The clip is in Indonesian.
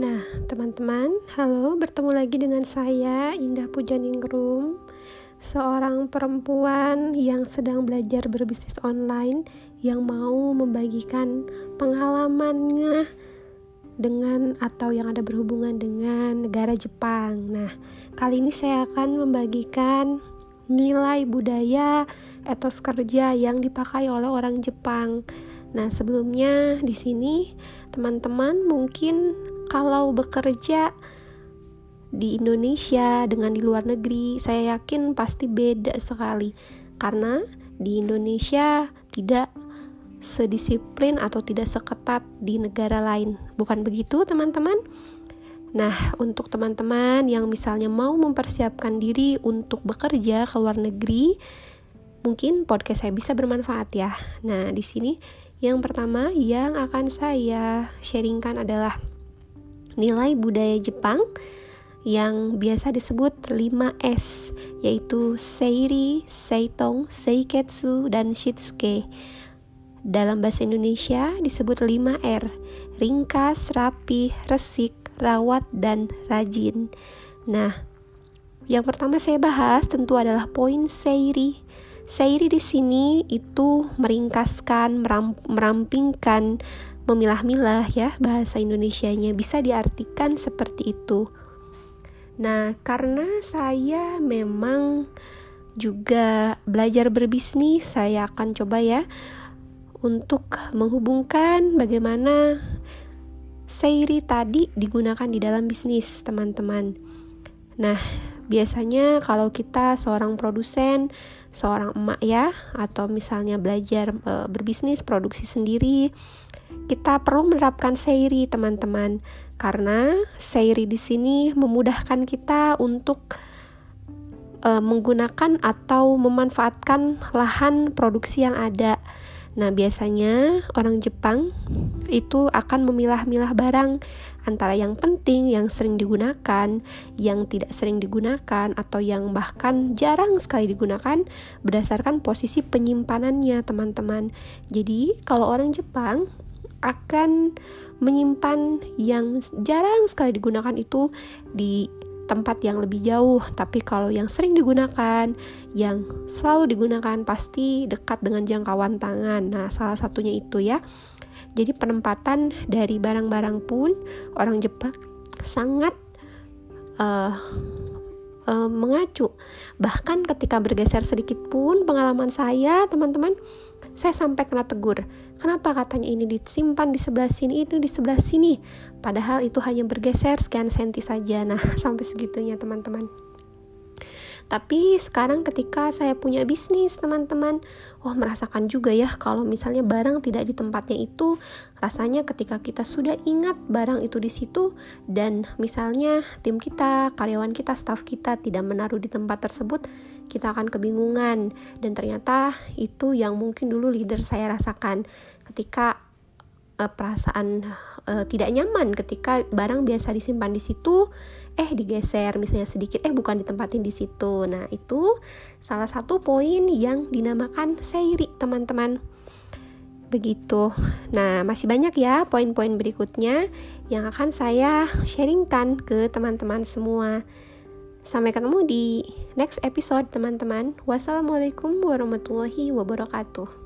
Nah, teman-teman, halo, bertemu lagi dengan saya Indah Pujaningrum, seorang perempuan yang sedang belajar berbisnis online yang mau membagikan pengalamannya dengan atau yang ada berhubungan dengan negara Jepang. Nah, kali ini saya akan membagikan nilai budaya etos kerja yang dipakai oleh orang Jepang. Nah, sebelumnya di sini teman-teman mungkin kalau bekerja di Indonesia dengan di luar negeri, saya yakin pasti beda sekali karena di Indonesia tidak sedisiplin atau tidak seketat di negara lain. Bukan begitu, teman-teman? Nah, untuk teman-teman yang misalnya mau mempersiapkan diri untuk bekerja ke luar negeri, mungkin podcast saya bisa bermanfaat ya. Nah, di sini yang pertama yang akan saya sharingkan adalah nilai budaya Jepang yang biasa disebut 5S yaitu Seiri, Seitong, Seiketsu, dan Shitsuke. Dalam bahasa Indonesia disebut 5R, ringkas, rapi, resik, rawat, dan rajin. Nah, yang pertama saya bahas tentu adalah poin Seiri. Seiri di sini itu meringkaskan, meram, merampingkan, memilah-milah ya bahasa Indonesianya bisa diartikan seperti itu. Nah, karena saya memang juga belajar berbisnis, saya akan coba ya untuk menghubungkan bagaimana seiri tadi digunakan di dalam bisnis, teman-teman. Nah, biasanya kalau kita seorang produsen, seorang emak ya, atau misalnya belajar e, berbisnis, produksi sendiri, kita perlu menerapkan seiri teman-teman karena seiri di sini memudahkan kita untuk uh, menggunakan atau memanfaatkan lahan produksi yang ada. Nah, biasanya orang Jepang itu akan memilah-milah barang antara yang penting, yang sering digunakan, yang tidak sering digunakan, atau yang bahkan jarang sekali digunakan berdasarkan posisi penyimpanannya, teman-teman. Jadi, kalau orang Jepang akan menyimpan yang jarang sekali digunakan itu di tempat yang lebih jauh, tapi kalau yang sering digunakan, yang selalu digunakan pasti dekat dengan jangkauan tangan. Nah, salah satunya itu ya. Jadi penempatan dari barang-barang pun orang Jepang sangat uh, uh, mengacu. Bahkan ketika bergeser sedikit pun pengalaman saya, teman-teman, saya sampai kena tegur. Kenapa katanya ini disimpan di sebelah sini, itu di sebelah sini? Padahal itu hanya bergeser sekian senti saja. Nah, sampai segitunya teman-teman. Tapi sekarang ketika saya punya bisnis, teman-teman, wah merasakan juga ya kalau misalnya barang tidak di tempatnya itu, rasanya ketika kita sudah ingat barang itu di situ dan misalnya tim kita, karyawan kita, staff kita tidak menaruh di tempat tersebut, kita akan kebingungan. Dan ternyata itu yang mungkin dulu leader saya rasakan. Ketika uh, perasaan uh, tidak nyaman ketika barang biasa disimpan di situ eh digeser misalnya sedikit eh bukan ditempatin di situ. Nah itu salah satu poin yang dinamakan seiri teman-teman. Begitu. Nah masih banyak ya poin-poin berikutnya yang akan saya sharingkan ke teman-teman semua Sampai ketemu di next episode teman-teman. Wassalamualaikum warahmatullahi wabarakatuh.